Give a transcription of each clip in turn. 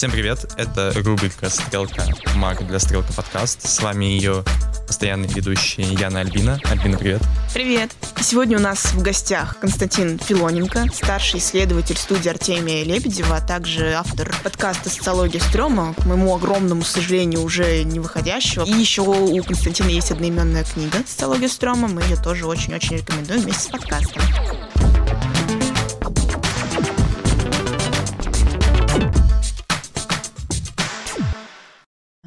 Всем привет, это рубрика «Стрелка Маг для Стрелка подкаст». С вами ее постоянный ведущий Яна Альбина. Альбина, привет. Привет. Сегодня у нас в гостях Константин Филоненко, старший исследователь студии Артемия Лебедева, а также автор подкаста «Социология стрёма», к моему огромному сожалению, уже не выходящего. И еще у Константина есть одноименная книга «Социология стрёма», мы ее тоже очень-очень рекомендуем вместе с подкастом.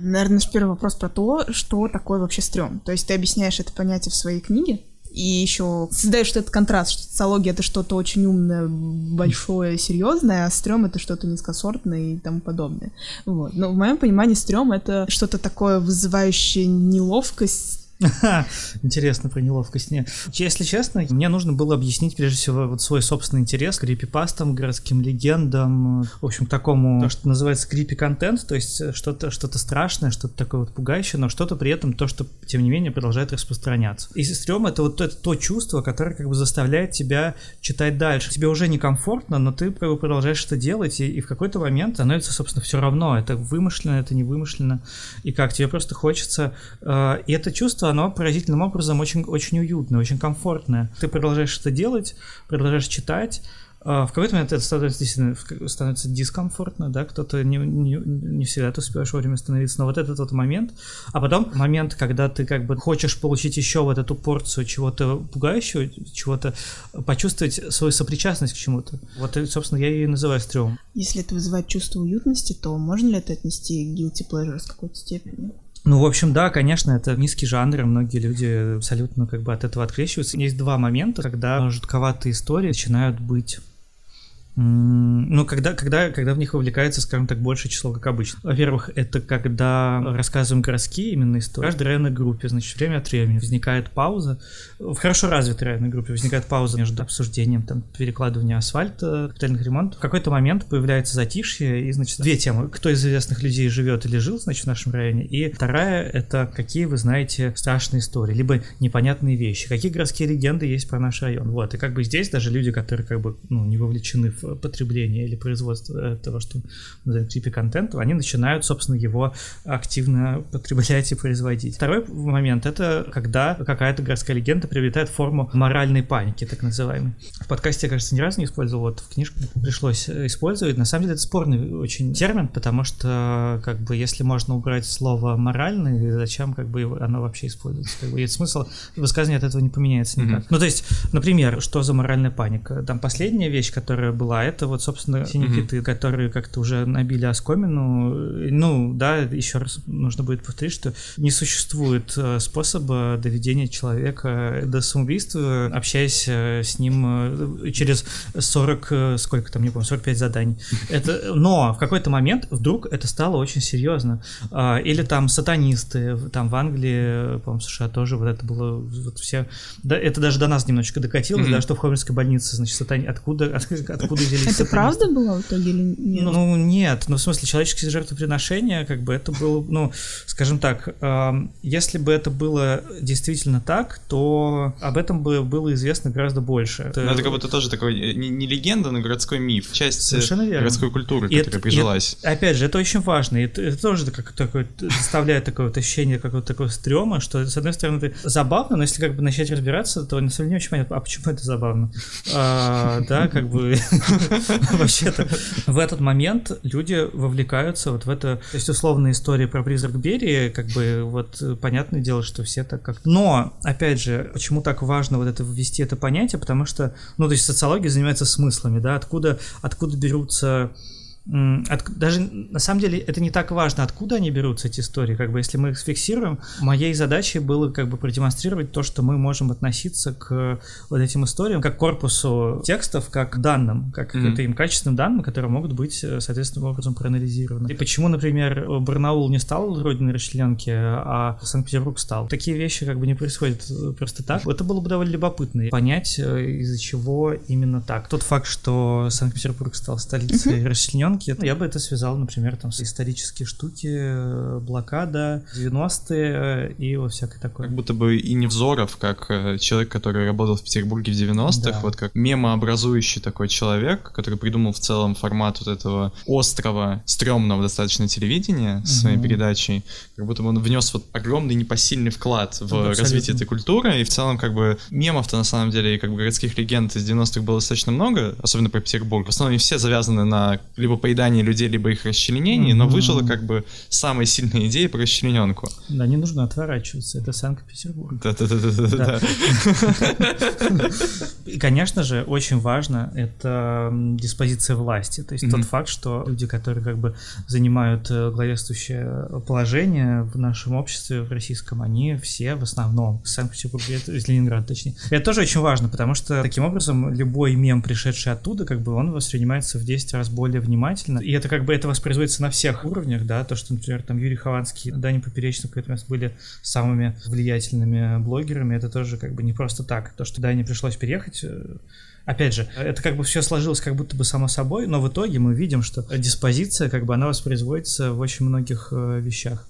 Наверное, наш первый вопрос про то, что такое вообще стрём. То есть ты объясняешь это понятие в своей книге, и еще создаешь этот контраст, что социология это что-то очень умное, большое, серьезное, а стрём это что-то низкосортное и тому подобное. Вот. Но в моем понимании стрём это что-то такое вызывающее неловкость, Интересно про неловкость. Не. Если честно, мне нужно было объяснить прежде всего вот свой собственный интерес к крипипастам, городским легендам, в общем, такому, то, что называется крипи-контент, то есть что-то что страшное, что-то такое вот пугающее, но что-то при этом то, что, тем не менее, продолжает распространяться. И стрём — это вот это то чувство, которое как бы заставляет тебя читать дальше. Тебе уже некомфортно, но ты продолжаешь это делать, и, и в какой-то момент становится, собственно, все равно, это вымышленно, это не вымышленно, и как тебе просто хочется... Э, и это чувство, оно поразительным образом очень, очень уютное, очень комфортное. Ты продолжаешь это делать, продолжаешь читать, а, в какой-то момент это становится становится дискомфортно, да, кто-то не, не, не всегда ты успеваешь вовремя остановиться, но вот этот вот момент, а потом момент, когда ты как бы хочешь получить еще вот эту порцию чего-то пугающего, чего-то почувствовать свою сопричастность к чему-то. Вот, собственно, я ее и называю стрём. Если это вызывает чувство уютности, то можно ли это отнести к guilty pleasure с какой-то степени? Ну, в общем, да, конечно, это низкий жанр, и многие люди абсолютно как бы от этого открещиваются. Есть два момента, когда жутковатые истории начинают быть ну, когда, когда, когда в них вовлекается, скажем так, большее число, как обычно. Во-первых, это когда рассказываем городские именно истории. В каждой районной группе, значит, время от времени возникает пауза. В хорошо развитой районной группе возникает пауза между обсуждением, там, перекладывания асфальта, капитальных ремонтов. В какой-то момент появляется затишье, и, значит, две темы. Кто из известных людей живет или жил, значит, в нашем районе. И вторая — это какие вы знаете страшные истории, либо непонятные вещи. Какие городские легенды есть про наш район. Вот. И как бы здесь даже люди, которые как бы, ну, не вовлечены в потребления или производства того, что называем типе контента, они начинают, собственно, его активно потреблять и производить. Второй момент — это когда какая-то городская легенда приобретает форму моральной паники, так называемой. В подкасте, я, кажется, ни разу не использовал, вот в книжке пришлось использовать. На самом деле это спорный очень термин, потому что, как бы, если можно убрать слово «моральный», зачем, как бы, оно вообще используется? Как бы, есть смысл высказывания от этого не поменяется никак. Mm-hmm. Ну, то есть, например, что за моральная паника? Там последняя вещь, которая была, это вот, собственно, синефиты, mm-hmm. которые как-то уже набили оскомину. Ну, да, еще раз нужно будет повторить, что не существует э, способа доведения человека до самоубийства, общаясь э, с ним э, через 40, сколько там, не помню, 45 заданий. Это, но в какой-то момент вдруг это стало очень серьезно. А, или там сатанисты, там в Англии, по-моему, США тоже вот это было, вот все, да, это даже до нас немножечко докатилось, mm-hmm. да, что в Хомельской больнице, значит, сатани, откуда, откуда взялись это правда было в итоге или нет? Ну, нет. Ну, в смысле, человеческие жертвоприношения, как бы это было, ну, скажем так, э, если бы это было действительно так, то об этом бы было известно гораздо больше. Это, ну, это как будто тоже такой, э, не, не легенда, но городской миф, часть э, Совершенно верно. городской культуры, и которая это, прижилась. И, опять же, это очень важно, и это, это тоже как такое, доставляет такое вот ощущение какого-то такого стрёма, что, с одной стороны, это забавно, но если как бы начать разбираться, то на самом деле не очень понятно, а почему это забавно? А, да, как бы Вообще-то. В этот момент люди вовлекаются вот в это, то есть условная история про призрак Берии, как бы вот понятное дело, что все так как... Но, опять же, почему так важно вот это ввести это понятие, потому что, ну, то есть социология занимается смыслами, да, откуда, откуда берутся от, даже на самом деле это не так важно, откуда они берутся эти истории. Как бы если мы их фиксируем, моей задачей было как бы продемонстрировать то, что мы можем относиться к вот этим историям, как к корпусу текстов, как к данным, как mm-hmm. к этим качественным данным, которые могут быть э, соответственным образом проанализированы. И почему, например, Барнаул не стал родиной расчлененки, а Санкт-Петербург стал. Такие вещи как бы не происходят э, просто так. Это было бы довольно любопытно понять, э, из-за чего именно так. Тот факт, что Санкт-Петербург стал столицей mm-hmm. расчлененки, Танки. Я бы это связал, например, там с исторические штуки, э, блокада, 90-е и вот всякое такое. Как будто бы и Невзоров, как э, человек, который работал в Петербурге в 90-х, да. вот как мемообразующий такой человек, который придумал в целом формат вот этого острого, стрёмного достаточно телевидения угу. своей передачей, как будто бы он внес вот огромный непосильный вклад в да, развитие этой культуры, и в целом как бы мемов-то на самом деле как бы городских легенд из 90-х было достаточно много, особенно про Петербург. В основном они все завязаны на либо поедании людей, либо их расчленении, mm-hmm. но выжила как бы самая сильная идея про расчлененку. Да, не нужно отворачиваться, это Санкт-Петербург. Да-да-да. И, конечно же, очень важно это диспозиция власти, то есть тот факт, что люди, которые как бы занимают э, главенствующее положение в нашем обществе, в российском, они все в основном из Санкт-Петербурга, из Ленинграда точнее. Это тоже очень важно, потому что таким образом любой мем, пришедший оттуда, как бы он воспринимается в 10 раз более внимательно. И это как бы это воспроизводится на всех уровнях, да, то, что, например, там Юрий Хованский, Дани Поперечный в какой-то были самыми влиятельными блогерами, это тоже как бы не просто так. То, что Дане пришлось переехать, э, Опять же, это как бы все сложилось как будто бы само собой, но в итоге мы видим, что диспозиция, как бы она воспроизводится в очень многих э, вещах.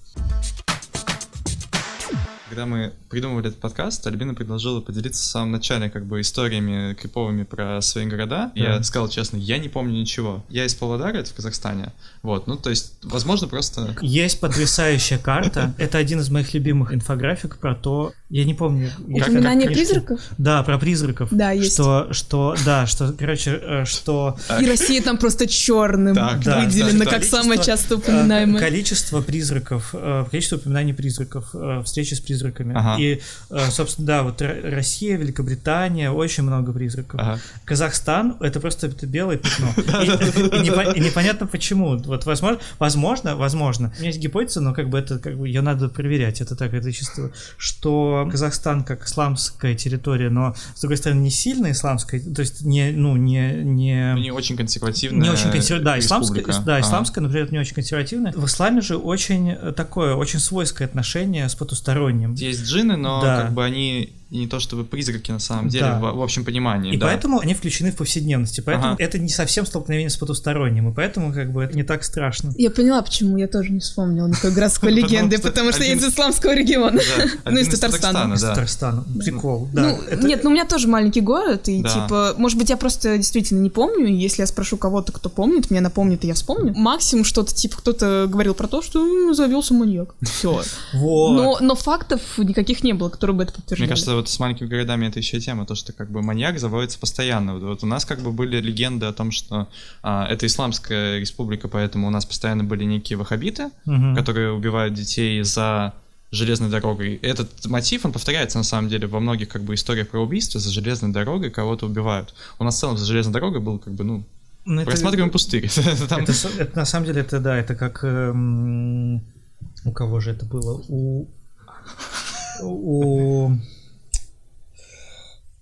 Когда мы придумывали этот подкаст, Альбина предложила поделиться в самом начале как бы историями криповыми про свои города. Да. Я сказал честно, я не помню ничего. Я из Павлодара, это в Казахстане. Вот, ну то есть, возможно, просто... Есть потрясающая карта. Это один из моих любимых инфографик про то, я не помню. Упоминание призраков? Да, про призраков. Да, есть. Что, что, да, что, короче, э, что... И Россия там просто черным выделена, как самое часто упоминаемое. Количество призраков, э, количество упоминаний призраков, э, встречи с призраками. И, собственно, да, вот Россия, Великобритания, очень много призраков. Ага. Казахстан — это просто это белое пятно. И непонятно почему. Вот, возможно, возможно, возможно. У меня есть гипотеза, но как бы это, как бы, ее надо проверять. Это так, это чисто, что Казахстан как исламская территория, но с другой стороны не сильно исламская, то есть не, ну не не не очень консервативная. Не очень консервативная, да, исламская, да, исламская, ага. например, не очень консервативная. В исламе же очень такое, очень свойское отношение с потусторонним. Есть джинны, но да. как бы они и не то чтобы призраки на самом деле да. в, в общем понимании. И да. поэтому они включены в повседневности, поэтому ага. это не совсем столкновение с потусторонним, и поэтому как бы это не так страшно. Я поняла, почему я тоже не вспомнила никакой городской легенды, потому что я из исламского региона, ну из Татарстана. Из Татарстана, прикол. Ну нет, ну у меня тоже маленький город, и типа, может быть, я просто действительно не помню, если я спрошу кого-то, кто помнит, мне напомнит, и я вспомню. Максимум что-то типа кто-то говорил про то, что завелся маньяк. Все. Но но фактов никаких не было, которые бы это подтверждали. Мне кажется, вот с маленькими городами это еще тема, то, что как бы маньяк заводится постоянно. Вот, у нас как бы были легенды о том, что а, это исламская республика, поэтому у нас постоянно были некие ваххабиты, угу. которые убивают детей за железной дорогой. Этот мотив, он повторяется на самом деле во многих как бы историях про убийство, за железной дорогой кого-то убивают. У нас в целом за железной дорогой был как бы, ну, ну это, просматриваем пустырь. это, это, это, на самом деле это, да, это как... Эм, у кого же это было? У... У...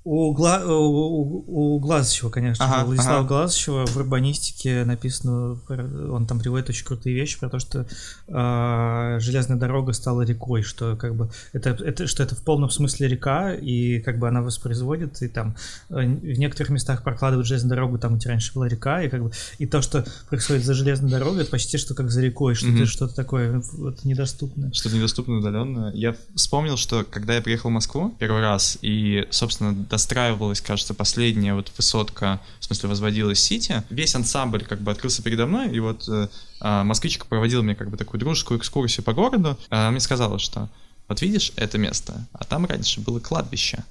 У, Гла... у, у Глазычева, конечно, ага, Владислава ага. Глазычева в урбанистике написано, он там приводит очень крутые вещи про то, что э, железная дорога стала рекой, что как бы это, это, что это в полном смысле река, и как бы она воспроизводит, и там э, в некоторых местах прокладывают железную дорогу, там где раньше была река, и как бы и то, что происходит за железной дорогой, это почти что как за рекой, что-то mm-hmm. что такое вот, недоступное. Что-то недоступное, удаленное. Я вспомнил, что когда я приехал в Москву первый раз, и, собственно, достраивалась, кажется, последняя вот высотка, в смысле возводилась Сити, весь ансамбль как бы открылся передо мной, и вот э, э, москвичка проводила мне как бы такую дружескую экскурсию по городу, она мне сказала, что вот видишь это место, а там раньше было кладбище,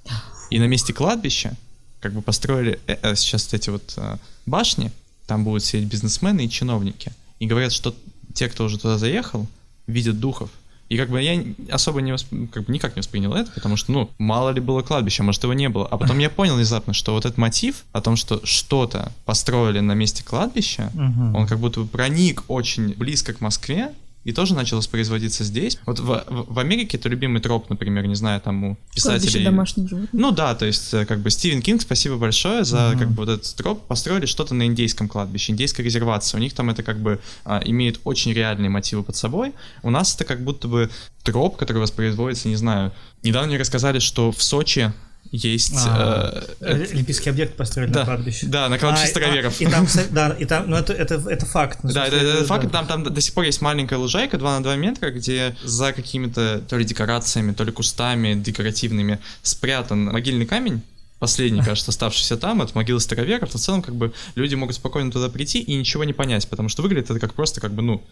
и на месте кладбища как бы построили э, э, сейчас эти вот э, башни, там будут сидеть бизнесмены и чиновники, и говорят, что те, кто уже туда заехал, видят духов, и как бы я особо не восп... как бы никак не воспринял это, потому что, ну, мало ли было кладбище, может, его не было. А потом я понял внезапно, что вот этот мотив о том, что что-то построили на месте кладбища, угу. он как будто бы проник очень близко к Москве, и тоже начал воспроизводиться здесь. Вот в, в, в Америке это любимый троп, например, не знаю, там у писателей... домашних животных. Ну да, то есть э, как бы Стивен Кинг, спасибо большое за uh-huh. как бы вот этот троп. Построили что-то на индейском кладбище, индейская резервация. У них там это как бы а, имеет очень реальные мотивы под собой. У нас это как будто бы троп, который воспроизводится, не знаю. Недавно мне рассказали, что в Сочи есть... А, э, э, Олимпийский объект построили да, на кладбище. Да, на кладбище А, староверов. И там, да, и там, ну это, это, это факт. ну, Да, это, это факт, там, там до сих пор есть маленькая лужайка 2 на 2 метра, где за какими-то то ли декорациями, то ли кустами декоративными спрятан могильный камень, последний, кажется, оставшийся там, от могилы староверов, но в целом, как бы, люди могут спокойно туда прийти и ничего не понять, потому что выглядит это как просто, как бы, ну,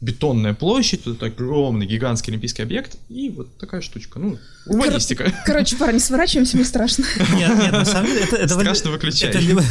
бетонная площадь, тут огромный гигантский олимпийский объект, и вот такая штучка, ну, урбанистика. Короче, парни, сворачиваемся, мне страшно. Нет, нет, на самом деле это... это Страшно выгля- выключай. Это,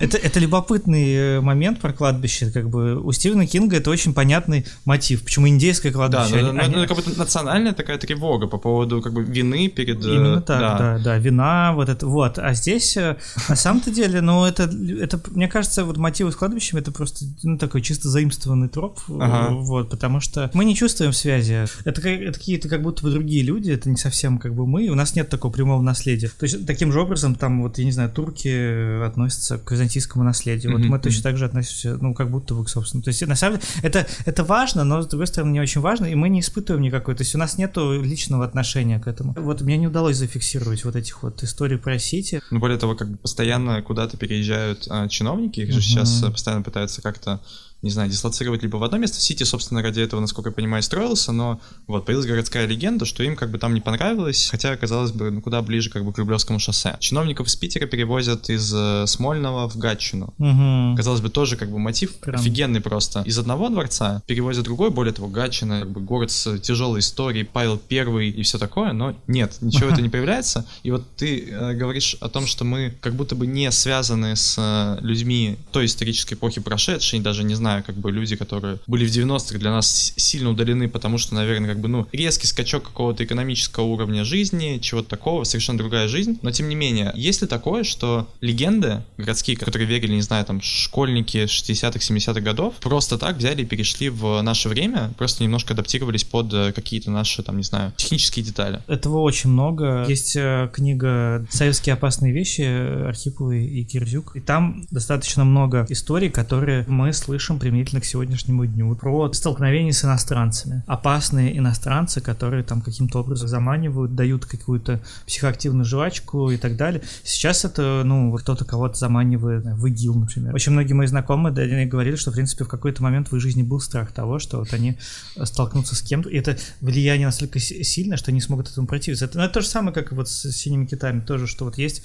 это, это любопытный э, момент про кладбище. Как бы у Стивена Кинга это очень понятный мотив. Почему индейское Да, кладбище? ну, Они- ну, они- это как будто национальная такая тревога по поводу, как бы, вины перед... э, Именно так, да. да, вина, вот это, вот. А здесь, э, на самом-то деле, ну, это, это, мне кажется, вот мотивы с кладбищем, это просто, ну, такой чисто заимствованный троп, э, Ага. вот, потому что мы не чувствуем связи. Это, это какие-то как будто бы другие люди, это не совсем как бы мы, у нас нет такого прямого наследия. То есть, таким же образом, там, вот, я не знаю, турки относятся к византийскому наследию. Вот мы точно так же относимся, ну, как будто бы к собственно. То есть, на самом деле, это, это важно, но, с другой стороны, не очень важно, и мы не испытываем никакой, то есть, у нас нету личного отношения к этому. Вот мне не удалось зафиксировать вот этих вот историй про Сити. Ну, более того, как бы постоянно куда-то переезжают а, чиновники, их же Мгм. сейчас а, постоянно пытаются как-то, не знаю, дислоцировать либо в одно место. Сити, собственно, ради этого, насколько я понимаю, строился, но вот появилась городская легенда, что им как бы там не понравилось, хотя, казалось бы, ну, куда ближе как бы к Рублевскому шоссе. Чиновников из Питера перевозят из э, Смольного в Гатчину. Мгм. Казалось бы, тоже как бы мотив Прям. офигенный просто. Из одного дворца перевозят другой, более того, Гатчина, как бы город с тяжелой историей, Павел Первый и все такое, но нет, ничего это не появляется. И вот ты э, говоришь о том, что мы как будто бы не связаны с э, людьми той исторической эпохи прошедшей, даже не знаю, как бы люди, которые были в 90-х, для нас сильно удалены, потому что, наверное, как бы, ну, резкий скачок какого-то экономического уровня жизни, чего-то такого, совершенно другая жизнь. Но, тем не менее, есть ли такое, что легенды городские, которые верили, не знаю, там, школьники 60-х, 70-х годов, просто так взяли и перешли в наше время, просто немножко адаптировались под э, какие-то наши, там, не знаю, технические детали? Этого очень много. Есть э, книга «Советские опасные вещи» Архиповой и Кирзюк. И там достаточно много историй, которые мы слышим применительно к сегодняшнему дню. Про столкновение с иностранцами. Опасные иностранцы, которые там каким-то образом заманивают, дают какую-то психоактивную жвачку и так далее. Сейчас это, ну, кто-то кого-то заманивает в ИГИЛ, например. Очень многие мои знакомые говорили, что, в принципе, в какой-то момент в их жизни был страх того, что вот они э, столкнутся с кем-то, и это влияние настолько си- сильное, что они смогут этому противиться. Это, ну, это то же самое, как вот с синими китами тоже, что вот есть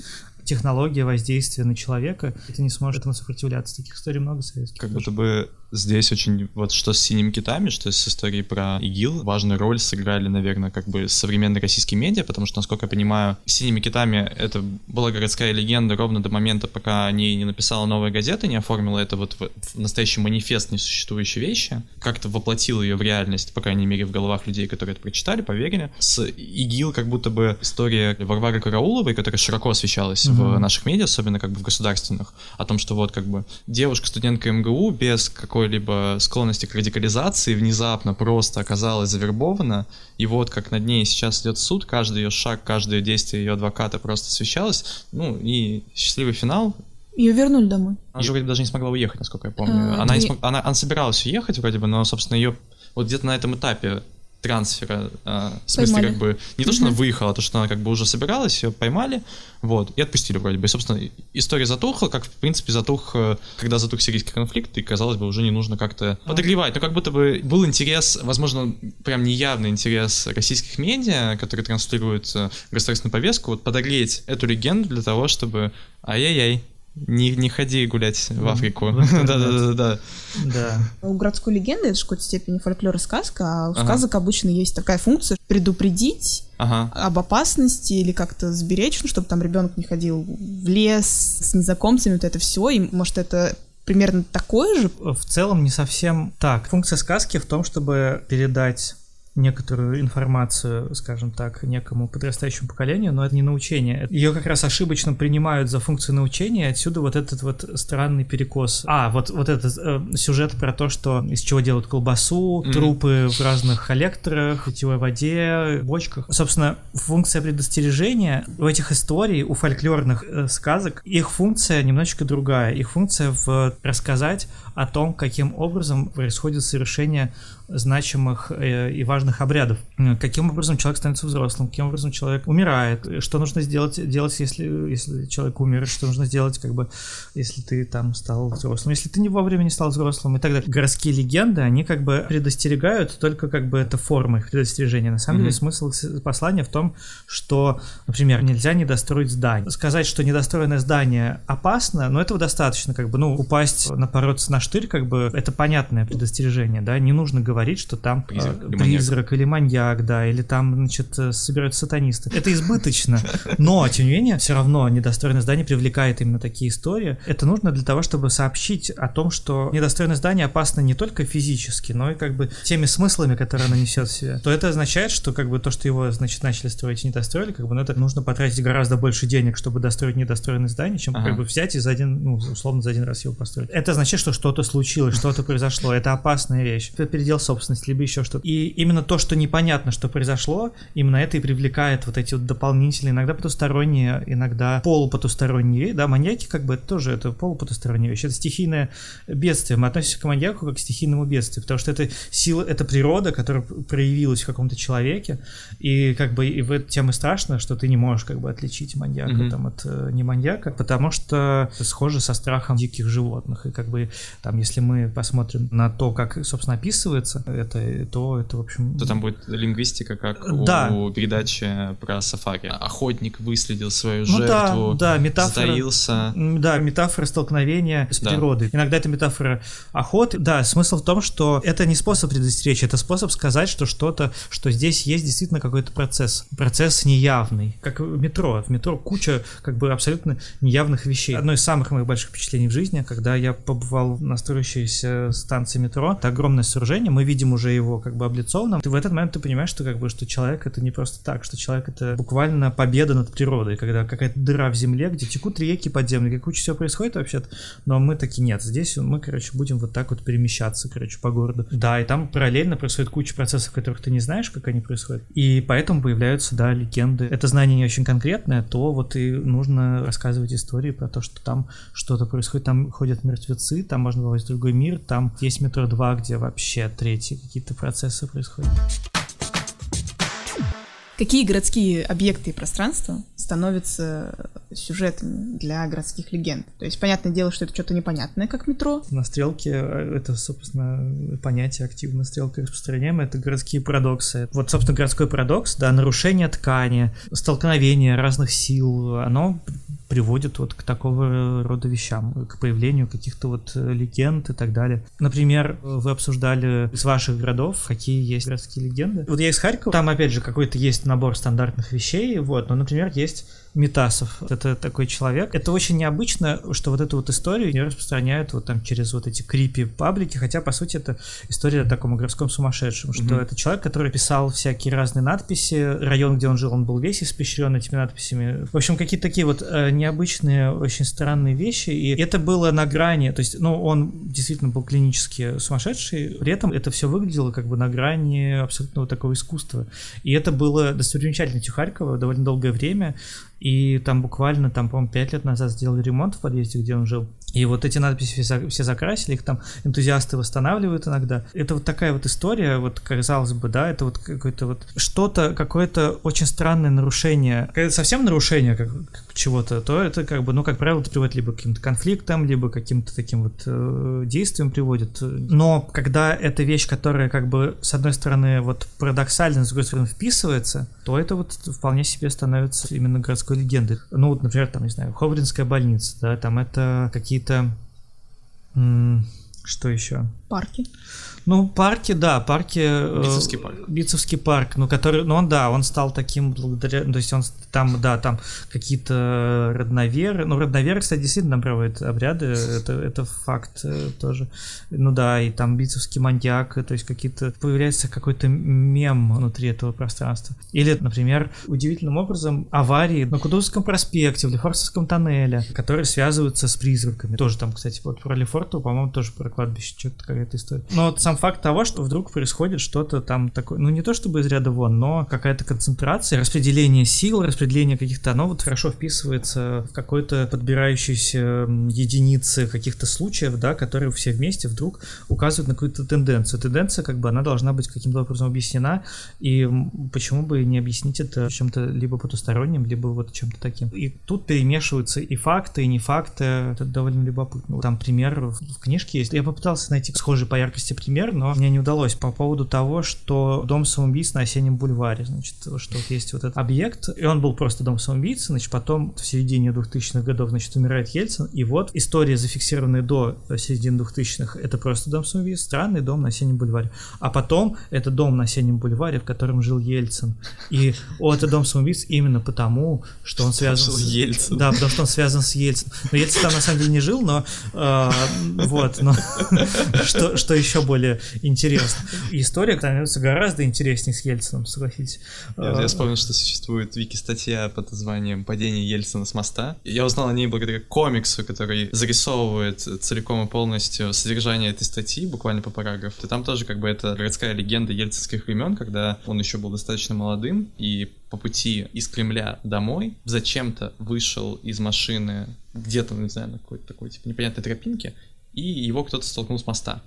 технология воздействия на человека, и ты не сможешь этому сопротивляться. Таких историй много советских. Как тоже. будто бы здесь очень, вот что с синими китами, что с историей про ИГИЛ, важную роль сыграли, наверное, как бы современные российские медиа, потому что, насколько я понимаю, синими китами это была городская легенда ровно до момента, пока о ней не написала новая газета, не оформила это вот в, в настоящий манифест несуществующей вещи, как-то воплотила ее в реальность, по крайней мере, в головах людей, которые это прочитали, поверили. С ИГИЛ как будто бы история Варвары Карауловой, которая широко освещалась в Мгм. наших медиа, особенно как бы в государственных, о том, что вот как бы девушка, студентка МГУ без какой-либо склонности к радикализации внезапно просто оказалась завербована, и вот как над ней сейчас идет суд, каждый ее шаг, каждое действие ее адвоката просто освещалось, ну и счастливый финал. Ее вернули домой. Она же вроде даже не смогла уехать, насколько я помню. А, она, не не- смог- она, она собиралась уехать вроде бы, но, собственно, ее вот где-то на этом этапе трансфера, а, в смысле, Поймали. как бы, не то, что она выехала, а то, что она как бы уже собиралась, ее поймали, вот, и отпустили вроде бы. И, собственно, история затухла, как, в принципе, затух, э, когда затух сирийский конфликт, и, казалось бы, уже не нужно как-то подогревать. Но как будто бы был интерес, возможно, прям неявный интерес российских медиа, которые транслируют э, государственную повестку, вот подогреть эту легенду для того, чтобы, ай-яй-яй, не, не ходи гулять в Африку. Да-да-да-да. Да. У городской легенды это в какой-то степени фольклор и сказка, а у Ага. сказок обычно есть такая функция предупредить Ага. об опасности или как-то сберечь, ну, чтобы там ребенок не ходил в лес с незнакомцами, вот это все, и может это примерно такое же? В целом не совсем так. Функция сказки в том, чтобы передать некоторую информацию, скажем так, некому подрастающему поколению, но это не научение. Ее как раз ошибочно принимают за функцию научения, и отсюда вот этот вот странный перекос. А, вот, вот этот э, сюжет про то, что из чего делают колбасу, Мгм. трупы в разных коллекторах, питьевой воде, бочках. Собственно, функция предостережения у этих историй, у фольклорных э, сказок, их функция немножечко другая. Их функция в рассказать о том, каким образом происходит совершение значимых э, и важных обрядов. Каким образом человек становится взрослым, каким образом человек умирает, что нужно сделать, делать, если, если человек умер, что нужно сделать, как бы, если ты там стал взрослым, если ты не вовремя не стал взрослым и так далее. Городские легенды, они как бы предостерегают, только как бы это форма их предостережения. На самом mm-hmm. деле смысл послания в том, что, например, нельзя недостроить здание. Сказать, что недостроенное здание опасно, но этого достаточно, как бы, ну, упасть, напороться на штырь, как бы, это понятное предостережение, да, не нужно говорить, что там призрак, э, или, призрак или маньяк, да, или там, значит, э, собираются сатанисты. Это избыточно, но, тем не менее, все равно недостроенное здание привлекает именно такие истории. Это нужно для того, чтобы сообщить о том, что недостроенное здание опасно не только физически, но и как бы теми смыслами, которые оно несет в себе. То это означает, что как бы то, что его, значит, начали строить и не достроили, как бы, ну, это нужно потратить гораздо больше денег, чтобы достроить недостроенное здание, чем ага. как бы взять и за один, ну, условно, за один раз его построить. Это означает, что что-то случилось, что-то произошло. Это опасная вещь. Передел собственности, либо еще что-то. И именно то, что непонятно, что произошло, именно это и привлекает вот эти вот дополнительные, иногда потусторонние, иногда полупотусторонние, да, маньяки как бы это тоже это полупотусторонняя вещь. Это стихийное бедствие. Мы относимся к маньяку как к стихийному бедствию, потому что это сила, это природа, которая проявилась в каком-то человеке, и как бы и в тем и страшно, что ты не можешь как бы отличить маньяка mm-hmm. там от э, не маньяка, потому что схоже со страхом диких животных. И как бы там, если мы посмотрим на то, как, собственно, описывается это, то это, в общем... То там будет лингвистика, как да. у передачи про сафари. Охотник выследил свою ну, жертву, да, да, метафора, затаился. Да, метафора столкновения с да. природой. Иногда это метафора охоты. Да, смысл в том, что это не способ предостеречь, это способ сказать, что что-то, что здесь есть действительно какой-то процесс. Процесс неявный. Как в метро. В метро куча как бы абсолютно неявных вещей. Одно из самых моих больших впечатлений в жизни, когда я побывал на строящейся станции метро, это огромное сооружение, мы видим уже его как бы облицованным. Ты в этот момент ты понимаешь, что как бы, что человек это не просто так, что человек это буквально победа над природой, когда какая-то дыра в земле, где текут реки подземные, как куча всего происходит вообще-то, но мы таки нет. Здесь мы, короче, будем вот так вот перемещаться, короче, по городу. Да, и там параллельно происходит куча процессов, которых ты не знаешь, как они происходят. И поэтому появляются, да, легенды. Это знание не очень конкретное, то вот и нужно рассказывать истории про то, что там что-то происходит, там ходят мертвецы, там можно попасть в другой мир, там есть метро 2, где вообще третьи какие-то процессы происходят. Какие городские объекты и пространства становятся сюжетами для городских легенд? То есть, понятное дело, что это что-то непонятное, как метро. На стрелке, э, это, собственно, понятие активно стрелка распространяемое, это городские парадоксы. Вот, собственно, городской парадокс, да, нарушение ткани, столкновение разных сил, оно приводит вот к такого рода вещам, к появлению каких-то вот э, легенд и так далее. Например, вы обсуждали из ваших городов, какие есть городские легенды. Вот я из Харькова, там опять же какой-то есть набор стандартных вещей, вот, но, например, есть Метасов. Это такой человек. Это очень необычно, что вот эту вот историю не распространяют вот там через вот эти крипи паблики, хотя по сути это история о таком городском сумасшедшем, что mm-hmm. это человек, который писал всякие разные надписи, район, где он жил, он был весь испещрен этими надписями. В общем, какие-то такие вот э, необычные, очень странные вещи, и это было на грани, то есть, ну, он действительно был клинически сумасшедший, при этом это все выглядело как бы на грани абсолютного такого искусства. И это было достопримечательностью Харькова довольно долгое время, и там буквально, там, по-моему, 5 лет назад сделали ремонт в подъезде, где он жил. И вот эти надписи все, закрасили, их там энтузиасты восстанавливают иногда. Это вот такая вот история, вот казалось бы, да, это вот какое-то вот что-то, какое-то очень странное нарушение. Когда совсем нарушение как, как чего-то, то это как бы, ну, как правило, это приводит либо к каким-то конфликтам, либо к каким-то таким вот э, действиям приводит. Но когда эта вещь, которая как бы с одной стороны вот парадоксально, с другой стороны вписывается, то это вот вполне себе становится именно городской легендой. Ну, вот, например, там, не знаю, Ховринская больница, да, там это какие-то... Что еще? Парки. Ну, парки, да, парки... Э, Битцевский парк. Битцевский парк, ну, который, ну, он, да, он стал таким благодаря, то есть он там, да, там какие-то родноверы, ну, родноверы, кстати, действительно проводят обряды, это, это факт э, тоже, ну, да, и там битцевский маньяк, то есть какие-то, появляется какой-то мем внутри этого пространства. Или, например, удивительным образом аварии на Кутузовском проспекте, в Лефортовском тоннеле, которые связываются с призраками. Тоже там, кстати, вот про Лефортово, по-моему, тоже про кладбище что-то этой истории. Но вот сам факт того, что вдруг происходит что-то там такое, ну не то чтобы из ряда вон, но какая-то концентрация, распределение сил, распределение каких-то, оно вот хорошо вписывается в какой-то подбирающийся единицы каких-то случаев, да, которые все вместе вдруг указывают на какую-то тенденцию. Тенденция, как бы, она должна быть каким-то образом объяснена, и почему бы не объяснить это чем-то либо потусторонним, либо вот чем-то таким. И тут перемешиваются и факты, и не факты, это довольно любопытно. Там пример в книжке есть. Я попытался найти схожий по яркости пример, но мне не удалось по поводу того, что дом самоубийц на осеннем бульваре, значит, что вот есть вот этот объект, и он был просто дом самоубийц, значит, потом в середине 2000-х годов, значит, умирает Ельцин, и вот история, зафиксированная до середины 2000-х, это просто дом самоубийц, странный дом на осеннем бульваре. А потом это дом на осеннем бульваре, в котором жил Ельцин. И о, это дом самоубийц именно потому, что он связан с... Ельцин. Да, потому что он связан с Ельцином. Но Ельцин там на самом деле не жил, но э, вот, но что, что еще более интересно. История становится гораздо интереснее с Ельцином, согласитесь. Я, я вспомнил, что существует вики-статья под названием «Падение Ельцина с моста». Я узнал о ней благодаря комиксу, который зарисовывает целиком и полностью содержание этой статьи, буквально по параграфу. И там тоже как бы это городская легенда ельцинских времен, когда он еще был достаточно молодым, и по пути из Кремля домой зачем-то вышел из машины где-то, не знаю, на какой-то такой, типа, непонятной тропинке, и его кто-то столкнул с моста.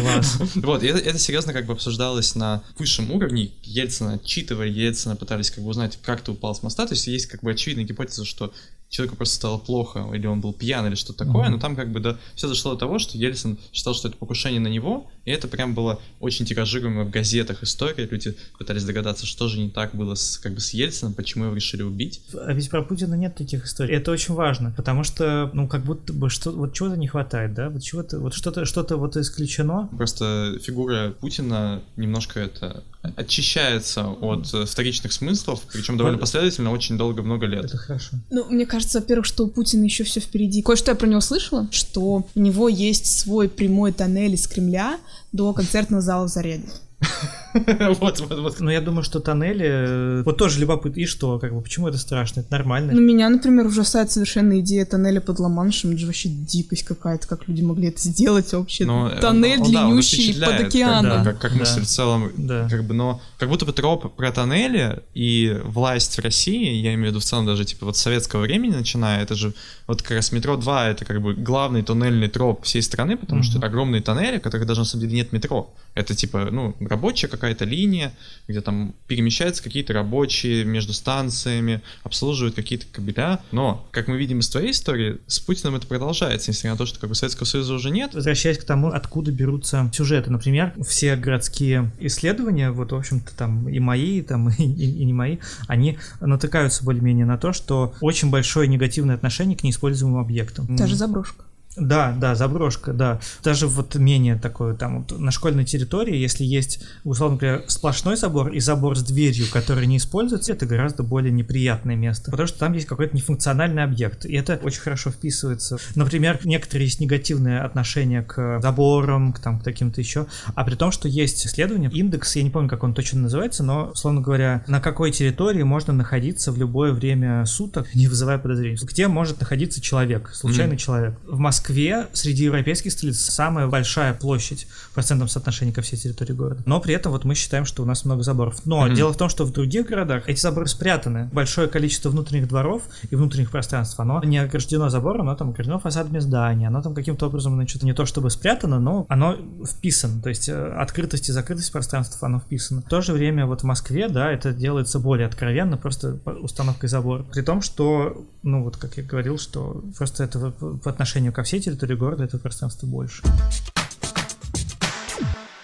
Класс. Вот, и это, это серьезно как бы обсуждалось на высшем уровне. Ельцина отчитывали, Ельцина пытались как бы узнать, как ты упал с моста. То есть есть как бы очевидная гипотеза, что человеку просто стало плохо, или он был пьян, или что-то такое, mm-hmm. но там как бы да, все зашло до того, что Ельцин считал, что это покушение на него, и это прям было очень тиражируемо в газетах история, люди пытались догадаться, что же не так было с, как бы с Ельцином, почему его решили убить. А ведь про Путина нет таких историй. Это очень важно, потому что, ну, как будто бы что, вот чего-то не хватает, да, вот чего-то, вот что-то, что-то вот исключено. Просто фигура Путина немножко это очищается от вторичных смыслов, причем довольно последовательно, очень долго, много лет. Это хорошо. Ну, мне кажется, во-первых, что у Путина еще все впереди. Кое-что я про него слышала, что у него есть свой прямой тоннель из Кремля до концертного зала в Заряде. Вот, вот, вот. Но я думаю, что тоннели... э, Вот тоже любопытно. И что? Как бы, почему это страшно? Это нормально. Ну, меня, например, ужасает совершенно идея тоннеля под Ла-Маншем. Это же вообще дикость какая-то, как люди могли это сделать вообще. Но, э, Тоннель ну, да, он длиннющий впечатляет, под океаном. Как, как Да. мысль в целом, Да. как бы, но как будто бы троп про тоннели и власть в России, я имею в виду в целом даже типа вот с советского времени начиная, это же вот как раз метро 2 это как бы главный тоннельный троп всей страны, потому что Мгм. это огромные тоннели, в которых даже на самом деле нет метро. Это типа, ну, рабочая какая-то линия, где там перемещаются какие-то рабочие между станциями, обслуживают какие-то кабеля. Но, как мы видим из твоей истории, с Путиным это продолжается, несмотря на то, что как бы Советского Союза уже нет. Возвращаясь к тому, откуда берутся сюжеты. Например, все городские исследования, вот, в общем-то, там и мои, там и, и- и не мои, они натыкаются более-менее на то, что очень большое негативное отношение к неиспользуемым объектам. Та же заброшка. Да, да, заброшка, да. Даже вот менее такое, там, вот на школьной территории, если есть, условно говоря, сплошной забор и забор с дверью, который не используется, это гораздо более неприятное место, потому что там есть какой-то нефункциональный объект, и это очень хорошо вписывается. Например, некоторые есть негативное отношение к заборам, к, там, к каким-то еще, а при том, что есть исследование, индекс, я не помню, как он точно называется, но, условно говоря, на какой территории можно находиться в любое время суток, не вызывая подозрений. Где может находиться человек, случайный человек. В Москве среди европейских столиц самая большая площадь в процентном соотношении ко всей территории города. Но при этом вот мы считаем, что у нас много заборов. Но Мгм. дело в том, что в других городах эти заборы спрятаны. Большое количество внутренних дворов и внутренних пространств, оно не ограждено забором, оно там ограждено фасадами здания, оно там каким-то образом, значит, не то чтобы спрятано, но оно вписано. То есть э, открытость и закрытость пространств, оно вписано. В то же время вот в Москве, да, это делается более откровенно, просто установкой забора. При том, что, ну вот как я говорил, что просто это по отношению ко всей территории города это пространство больше.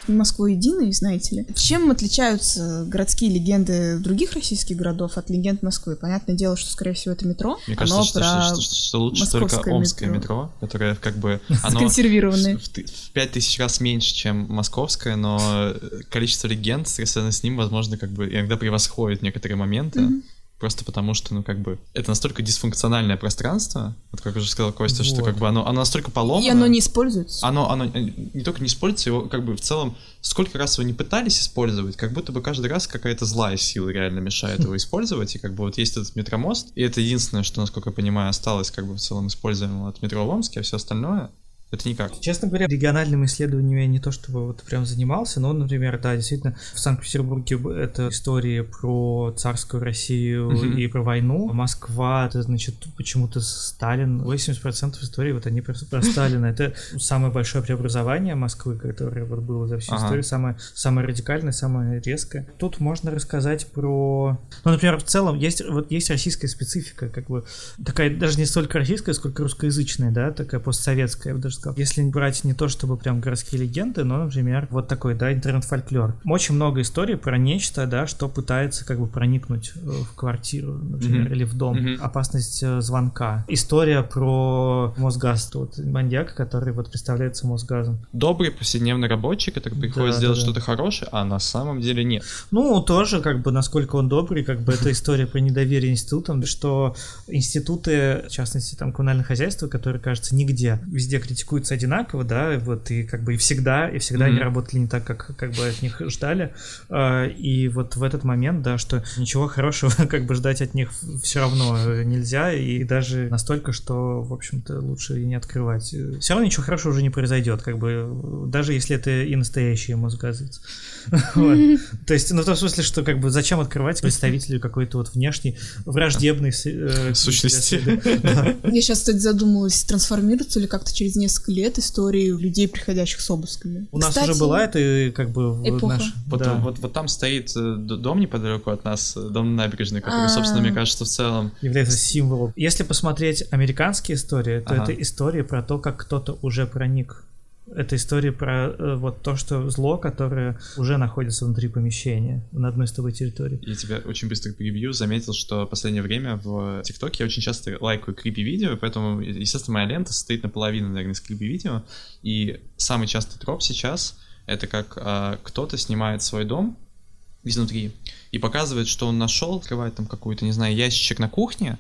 Москва единой, знаете ли. Чем отличаются городские легенды других российских городов от легенд Москвы? Понятное дело, что, скорее всего, это метро. Мне Оно кажется, что, про что- что- что лучше только московское омское метро. метро, которое как бы оно законсервированное. в, в пять тысяч раз меньше, чем московское, но э, количество легенд, связанных с ним, возможно, как бы иногда превосходит некоторые моменты. Мгм. Просто потому что, ну, как бы, это настолько дисфункциональное пространство, вот как уже сказал Костя, что Вот. как бы оно, оно настолько поломано. И оно не используется. Оно, оно э, не только не используется, его как бы в целом, сколько раз его не пытались использовать, как будто бы каждый раз какая-то злая сила реально мешает его использовать, и как бы вот есть этот метромост, и это единственное, что, насколько я понимаю, осталось как бы в целом используемого от метро в Омске, а все остальное Это никак. Честно говоря, региональными исследованиями я не то чтобы вот прям занимался, но, например, да, действительно, в Санкт-Петербурге это истории про царскую Россию и про войну. Москва, это значит почему-то Сталин. 80% истории вот они про, про Сталина. Это самое большое преобразование Москвы, которое вот было за всю Ага. историю, самое, самое радикальное, самое резкое. Тут можно рассказать про... Ну, например, в целом есть, вот есть российская специфика, как бы такая даже не столько российская, сколько русскоязычная, да, такая постсоветская, я бы даже сказал. Если брать не то чтобы прям городские легенды, но, например, вот такой, да, интернет-фольклор. Очень много историй про нечто, да, что пытается как бы проникнуть э, в квартиру, например, Мгм. или в дом. Мгм. Опасность э, звонка. История про Мосгаз, тот маньяк, который вот представляется Мосгазом. Добрый повседневный рабочий, который приходит Да, сделать да, да. что-то хорошее, а на самом деле нет. Ну, тоже, как бы, насколько он добрый, как бы, это история про недоверие институтам, что институты, в частности, там, коммунальное хозяйство, которое, кажется, нигде, везде критикуются одинаково, да, вот, и как бы и всегда, и всегда они Мгм. работали не так, как, как бы от них ждали, А, и вот в этот момент, да, что ничего хорошего, как бы, ждать от них все равно нельзя, и даже настолько, что, в общем-то, лучше и не открывать. Все равно ничего хорошего уже не произойдет, как бы, даже если это и настоящие мозгазыцы. То есть, ну, в том смысле, что как бы зачем открывать представителю какой-то вот внешней враждебной э, Сущности. Я сейчас, кстати, задумалась, трансформируется ли как-то через несколько лет истории людей, приходящих с обысками. У нас уже была это э, как бы в Эпоха. наш- Вот, там стоит э, дом неподалеку от нас, э, дом на набережной, который, А. собственно, мне кажется, в целом... является символом. Если посмотреть американские истории, то это история про то, как кто-то уже проник. Это история про э, вот то, что зло, которое уже находится внутри помещения на одной с тобой территории. Я тебя очень быстро превью, заметил, что в последнее время в ТикТоке я очень часто лайкаю крипи-видео, поэтому, естественно, моя лента состоит наполовину, наверное, из крипи-видео, и самый частый троп сейчас — это как а, кто-то снимает свой дом изнутри и показывает, что он нашел, открывает там какую-то, не знаю, ящичек на кухне,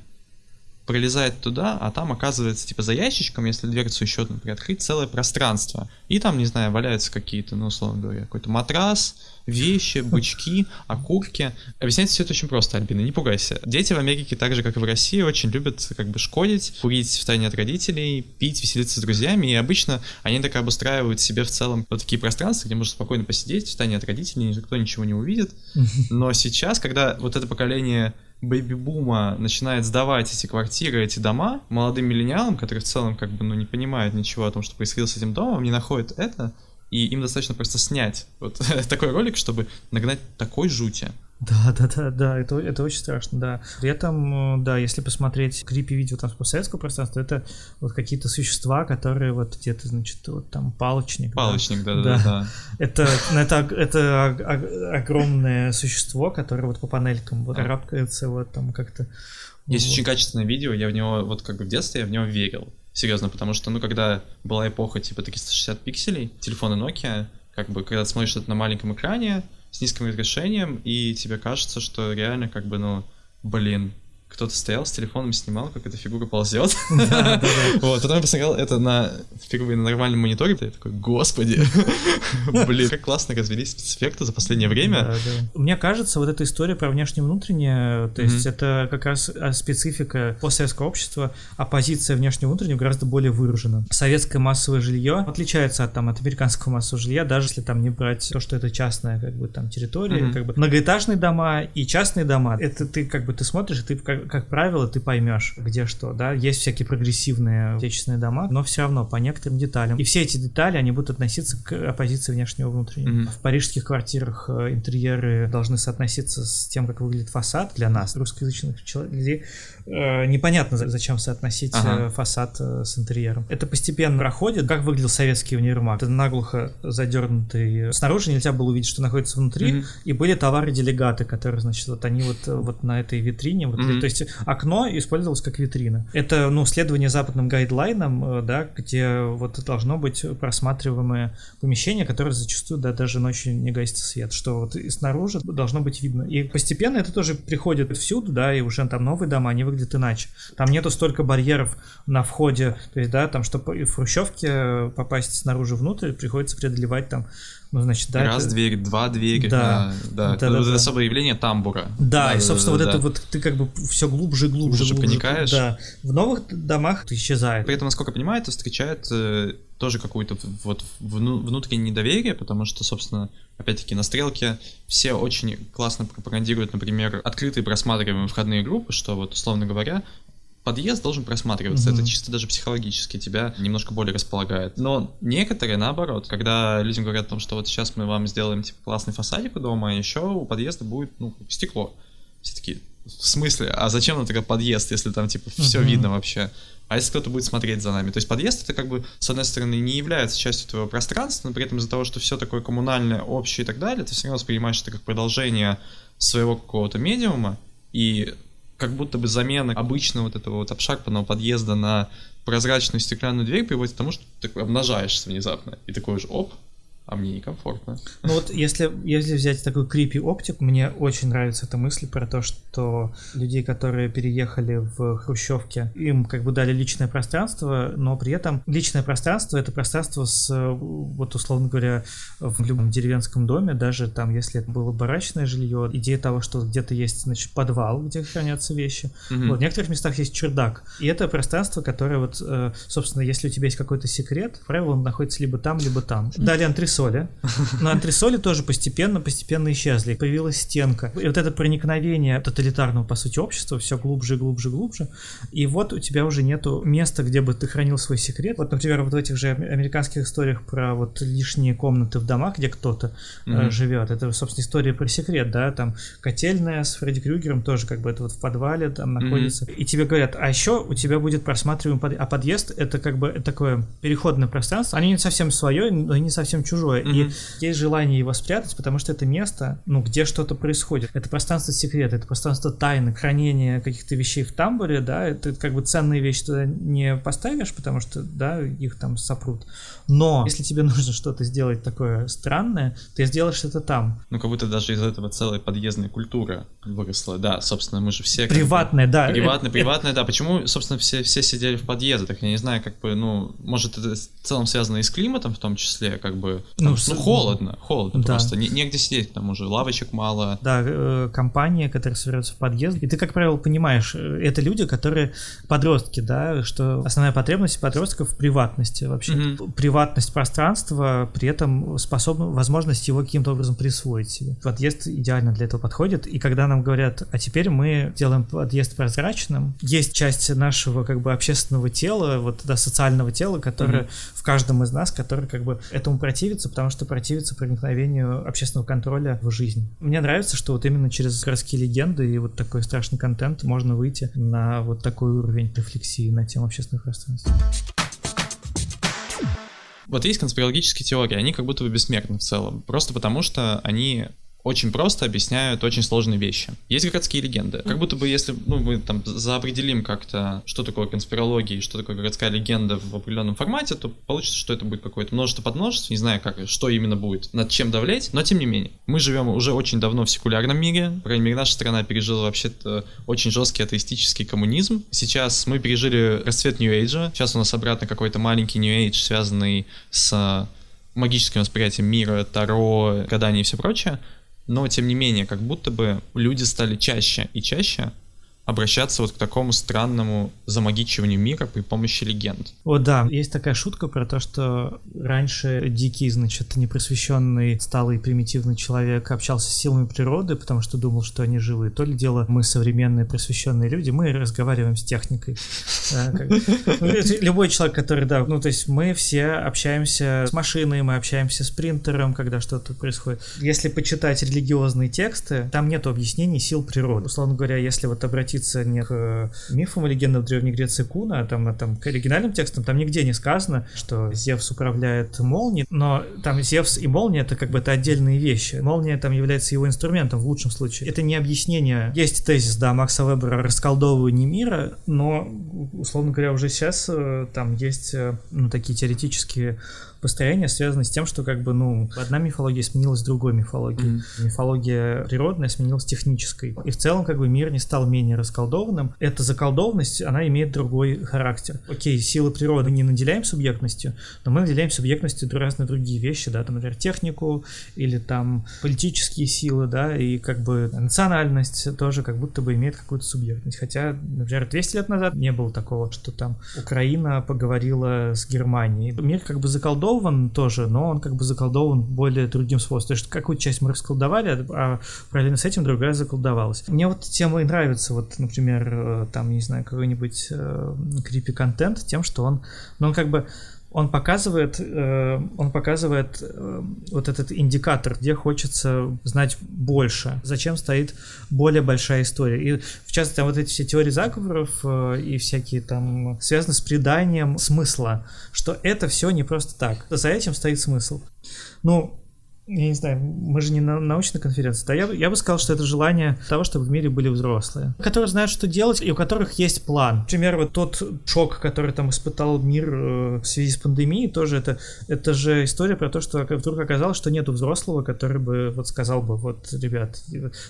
пролезает туда, а там оказывается, типа, за ящичком, если дверцу еще одну приоткрыть, целое пространство. И там, не знаю, валяются какие-то, ну, условно говоря, какой-то матрас, вещи, бычки, окурки. Объясняется все это очень просто, Альбина, не пугайся. Дети в Америке, так же, как и в России, очень любят как бы шкодить, курить в тайне от родителей, пить, веселиться с друзьями, и обычно они так обустраивают себе в целом вот такие пространства, где можно спокойно посидеть в тайне от родителей, никто ничего не увидит. Но сейчас, когда вот это поколение бэйби-бума начинает сдавать эти квартиры, эти дома молодым миллениалам, которые в целом как бы ну, не понимают ничего о том, что происходило с этим домом, не находят это, и им достаточно просто снять вот такой ролик, чтобы нагнать такой жути. Да, да, да, да, это, это очень страшно, да. При этом, э, да, если посмотреть крипи видео там с постсоветского пространства, это вот какие-то существа, которые вот где-то, значит, вот там палочник. да. Палочник, Да. да-да-да. Это, ну, это, это ог- ог- огромное существо, которое вот по панелькам вот А. карабкается вот там как-то. Есть Вот. очень качественное видео, я в него, вот как бы в детстве, я в него верил. Серьезно, потому что, ну, когда была эпоха типа 360 пикселей, телефоны Nokia, как бы, когда смотришь это на маленьком экране, с низким разрешением, и тебе кажется, что реально, как бы, ну, блин, кто-то стоял с телефоном, снимал, как эта фигура ползет. Вот, потом я посмотрел это на впервые на нормальном мониторе, я такой, господи, блин, как классно развелись спецэффекты за последнее время. Да, да. Мне кажется, вот эта история про внешнее и внутреннее, то есть это как раз а, специфика постсоветского общества, оппозиция внешнего и внутреннего гораздо более выражена. Советское массовое жилье отличается от, там, от американского массового жилья, даже если там не брать то, что это частная как бы там территория, как бы многоэтажные дома и частные дома. Это ты как бы ты смотришь, и ты как, как правило ты поймешь, где что, да. Есть всякие прогрессивные отечественные дома, но все равно по некоторым деталям. И все эти детали, они будут относиться к оппозиции внешнего и внутреннего. Мгм. В парижских квартирах э, интерьеры должны соотноситься с тем, как выглядит фасад для нас, русскоязычных людей. Э, Непонятно, за- зачем соотносить Ага. э, фасад э, с интерьером. Это постепенно проходит. Как выглядел советский универмаг? Это наглухо задернутый. Снаружи нельзя было увидеть, что находится внутри. Мгм. И были товары-делегаты, которые, значит, вот они вот, вот на этой витрине. Вот, Мгм. То есть окно использовалось как витрина. Это, ну, следование западным гайдлайнам, да, где вот должно быть просматриваемое помещение, которое зачастую, да, даже ночью не гасит свет, что вот и снаружи должно быть видно. И постепенно это тоже приходит всюду, да, и уже там новые дома, они выглядят иначе. Там нету столько барьеров на входе, то есть, да, там, чтобы в хрущевке э, попасть снаружи внутрь, приходится преодолевать там, ну, значит, да, Раз это- дверь, два двери, Да. да, да. Да, Это да, вот да. это особое явление тамбура. Да, и, собственно, вот да. это вот ты как бы все глубже, глубже, Глубже проникаешь. Да. В новых домах это исчезает. При этом, насколько я понимаю, это встречает э, тоже какую-то вот вну, внутреннее недоверие, потому что, собственно, опять-таки на стрелке все очень классно пропагандируют, например, открытые просматриваемые входные группы, что вот, условно говоря, подъезд должен просматриваться. Mm-hmm. Это чисто даже психологически тебя немножко более располагает. Но некоторые, наоборот, когда людям говорят о том, что вот сейчас мы вам сделаем типа классный фасадик у дома, а еще у подъезда будет ну, стекло. Все таки в смысле? А зачем нам тогда подъезд, если там типа все mm-hmm. видно вообще? А если кто-то будет смотреть за нами. То есть подъезд это как бы, с одной стороны, не является частью твоего пространства, но при этом из-за того, что все такое коммунальное, общее и так далее, ты все равно воспринимаешь это как продолжение своего какого-то медиума, и как будто бы замена обычного вот этого вот обшарпанного подъезда на прозрачную стеклянную дверь приводит к тому, что ты обнажаешься внезапно. И такой же, оп, а мне некомфортно. Ну вот если, если взять такую крипи оптику, мне очень нравится эта мысль про то, что людей, которые переехали в хрущевке, им как бы дали личное пространство, но при этом личное пространство — это пространство с, вот условно говоря, в любом деревенском доме, даже там, если это было барачное жилье, идея того, что где-то есть, значит, подвал, где хранятся вещи. Mm-hmm. Вот, в некоторых местах есть чердак. И это пространство, которое вот, э, собственно, если у тебя есть какой-то секрет, правило, он находится либо там, либо там. Далее антресоль антресоли. Но антресоли тоже постепенно, постепенно исчезли. Появилась стенка. И вот это проникновение тоталитарного, по сути, общества все глубже, глубже, глубже. И вот у тебя уже нету места, где бы ты хранил свой секрет. Вот, например, вот в этих же американских историях про вот лишние комнаты в домах, где кто-то mm-hmm. э, живет. Это, собственно, история про секрет, да, там котельная с Фредди Крюгером тоже как бы это вот в подвале там находится. Mm-hmm. И тебе говорят, а еще у тебя будет просматриваемый подъезд. А подъезд это как бы такое переходное пространство. Они не совсем свое, но не совсем чужое чужое. Mm-hmm. И есть желание его спрятать, потому что это место, ну, где что-то происходит. Это пространство секрета, это пространство тайны, хранения каких-то вещей в тамбуре, да, это как бы ценные вещи туда не поставишь, потому что, да, их там сопрут. Но если тебе нужно что-то сделать такое странное, ты сделаешь это там. Ну, как будто даже из этого целая подъездная культура выросла. Да, собственно, мы же все... Приватная, да. Приватная, приватная, да. Почему, собственно, все, все сидели в подъездах? Я не знаю, как бы, ну, может, это в целом связано и с климатом в том числе, как бы, потому ну, что, ну, холодно, холодно да. просто. Не, негде сидеть, там уже лавочек мало. Да, э, компания, которая собирается в подъезд. И ты, как правило, понимаешь, э, это люди, которые подростки, да, что основная потребность подростков в приватности вообще. Mm-hmm. Приватность пространства, при этом способна, возможность его каким-то образом присвоить себе. Подъезд идеально для этого подходит. И когда нам говорят, а теперь мы делаем подъезд прозрачным, есть часть нашего как бы общественного тела, вот, да, социального тела, которое mm-hmm. в каждом из нас, который как бы этому противится, потому что противится проникновению общественного контроля в жизнь. Мне нравится, что вот именно через городские легенды и вот такой страшный контент можно выйти на вот такой уровень рефлексии на тему общественных пространств. Вот есть конспирологические теории, они как будто бы бессмертны в целом, просто потому что они очень просто объясняют очень сложные вещи. Есть городские легенды. Как будто бы если ну, мы там заопределим как-то, что такое конспирология и что такое городская легенда в определенном формате, то получится, что это будет какое-то множество подмножеств, не знаю, как, что именно будет, над чем давлеть, но тем не менее. Мы живем уже очень давно в секулярном мире, по крайней мере, наша страна пережила вообще-то очень жесткий атеистический коммунизм. Сейчас мы пережили расцвет Age, сейчас у нас обратно какой-то маленький Age, связанный с магическим восприятием мира, Таро, гадания и все прочее но тем не менее, как будто бы люди стали чаще и чаще обращаться вот к такому странному замагичиванию мира при помощи легенд. О, да, есть такая шутка про то, что раньше дикий, значит, непросвещенный, сталый, примитивный человек общался с силами природы, потому что думал, что они живы. То ли дело мы, современные просвещенные люди, мы разговариваем с техникой. Ну, любой человек, который, да, ну, то есть мы все общаемся с машиной, мы общаемся с принтером, когда что-то происходит. Если почитать религиозные тексты, там нет объяснений сил природы. Условно говоря, если вот обратить обратиться не к мифам и легендам Древней Греции Куна, а там, а там к оригинальным текстам, там нигде не сказано, что Зевс управляет молнией, но там Зевс и молния это как бы это отдельные вещи. Молния там является его инструментом в лучшем случае. Это не объяснение. Есть тезис, да, Макса Вебера расколдовывание мира, но, условно говоря, уже сейчас э, там есть э, ну, такие теоретические построение связано с тем, что как бы, ну, одна мифология сменилась другой мифологией. Mm-hmm. Мифология природная сменилась технической. И в целом как бы мир не стал менее расколдованным, эта заколдованность, она имеет другой характер. Окей, силы природы не наделяем субъектностью, но мы наделяем субъектностью разные другие вещи, да, там, например, технику или там политические силы, да, и как бы национальность тоже как будто бы имеет какую-то субъектность. Хотя, например, 200 лет назад не было такого, что там Украина поговорила с Германией. Мир как бы заколдован тоже, но он как бы заколдован более другим способом. То есть какую часть мы расколдовали, а параллельно с этим другая заколдовалась. Мне вот тема и нравится, вот, например, э, там, не знаю, какой-нибудь э, крипи-контент тем, что он, ну, он как бы он показывает, э, он показывает э, вот этот индикатор, где хочется знать больше, зачем стоит более большая история. И в частности, вот эти все теории заговоров э, и всякие там связаны с приданием смысла, что это все не просто так. За этим стоит смысл. Ну, я не знаю, мы же не на научной конференции, да, я, я бы сказал, что это желание того, чтобы в мире были взрослые, которые знают, что делать, и у которых есть план. Например, вот тот шок, который там испытал мир э, в связи с пандемией, тоже это, это же история про то, что вдруг оказалось, что нету взрослого, который бы вот сказал бы, вот, ребят,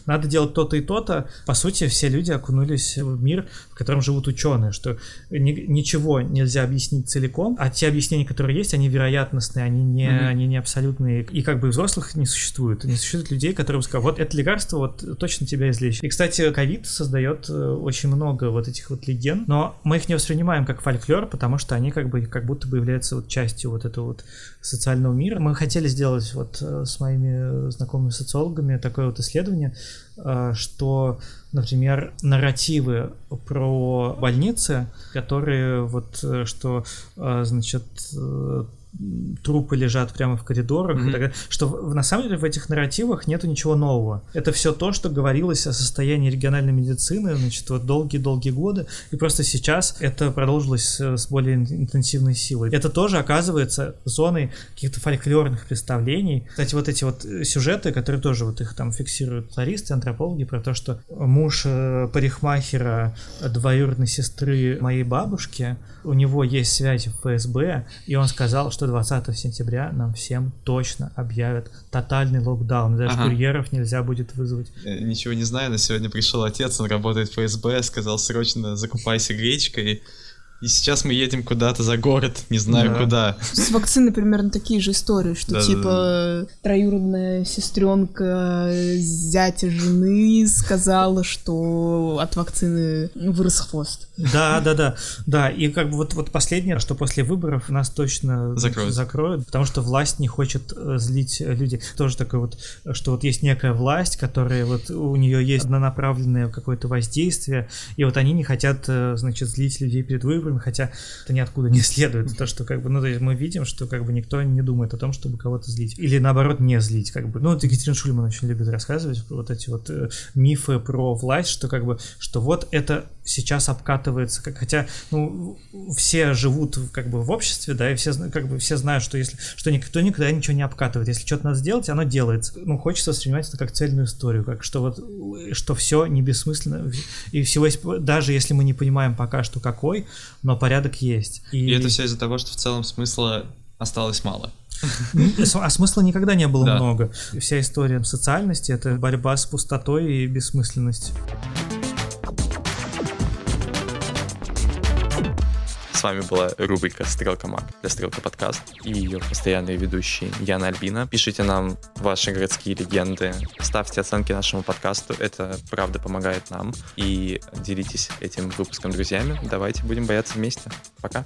надо делать то-то и то-то. По сути, все люди окунулись в мир, в котором живут ученые, что ни, ничего нельзя объяснить целиком, а те объяснения, которые есть, они вероятностные, они не, mm-hmm. они не абсолютные. И как бы взрослые взрослых не существует. Не существует людей, которые скажут, вот это лекарство вот точно тебя излечит. И, кстати, ковид создает э, очень много вот этих вот легенд, но мы их не воспринимаем как фольклор, потому что они как бы как будто бы являются вот частью вот этого вот социального мира. Мы хотели сделать вот э, с моими знакомыми социологами такое вот исследование, что, например, нарративы про больницы, которые вот, что, значит, трупы лежат прямо в коридорах, mm-hmm. так, что на самом деле в этих нарративах нету ничего нового. Это все то, что говорилось о состоянии региональной медицины, значит, вот долгие-долгие годы, и просто сейчас это продолжилось с более интенсивной силой. Это тоже оказывается зоной каких-то фольклорных представлений. Кстати, вот эти вот сюжеты, которые тоже вот их там фиксируют флористы, антропологи, про то, что муж э, парикмахера двоюродной сестры моей бабушки, у него есть связь в ФСБ, и он сказал, что 20 сентября нам всем точно объявят тотальный локдаун. Даже ага. курьеров нельзя будет вызвать. Я ничего не знаю, но сегодня пришел отец, он работает в ФСБ, сказал срочно закупайся гречкой. И сейчас мы едем куда-то за город, не знаю да. куда. С вакциной примерно такие же истории, что да, типа да, троюродная сестренка зятя жены сказала, что от вакцины вырос хвост. Да, да, да, да. И как бы вот, вот последнее, что после выборов нас точно закроют. закроют, потому что власть не хочет э, злить людей. Тоже такое вот, что вот есть некая власть, которая вот у нее есть однонаправленное какое-то воздействие, и вот они не хотят, э, значит, злить людей перед выборами хотя это ниоткуда не следует. То, что как бы, ну, то есть мы видим, что как бы никто не думает о том, чтобы кого-то злить. Или наоборот, не злить, как бы. Ну, вот Екатерина Шульман очень любит рассказывать вот эти вот э, мифы про власть, что как бы, что вот это сейчас обкатывается, как, хотя, ну, все живут как бы в обществе, да, и все как бы все знают, что если, что никто никогда ничего не обкатывает. Если что-то надо сделать, оно делается. Ну, хочется воспринимать это как цельную историю, как что вот, что все не бессмысленно, и всего есть, даже если мы не понимаем пока что какой, но порядок есть. И, и это все из-за того, что в целом смысла осталось мало. А смысла никогда не было да. много. Вся история социальности — это борьба с пустотой и бессмысленностью. С вами была рубрика «Стрелка Мак» для «Стрелка подкаст» и ее постоянные ведущие Яна Альбина. Пишите нам ваши городские легенды, ставьте оценки нашему подкасту, это правда помогает нам. И делитесь этим выпуском друзьями. Давайте будем бояться вместе. Пока!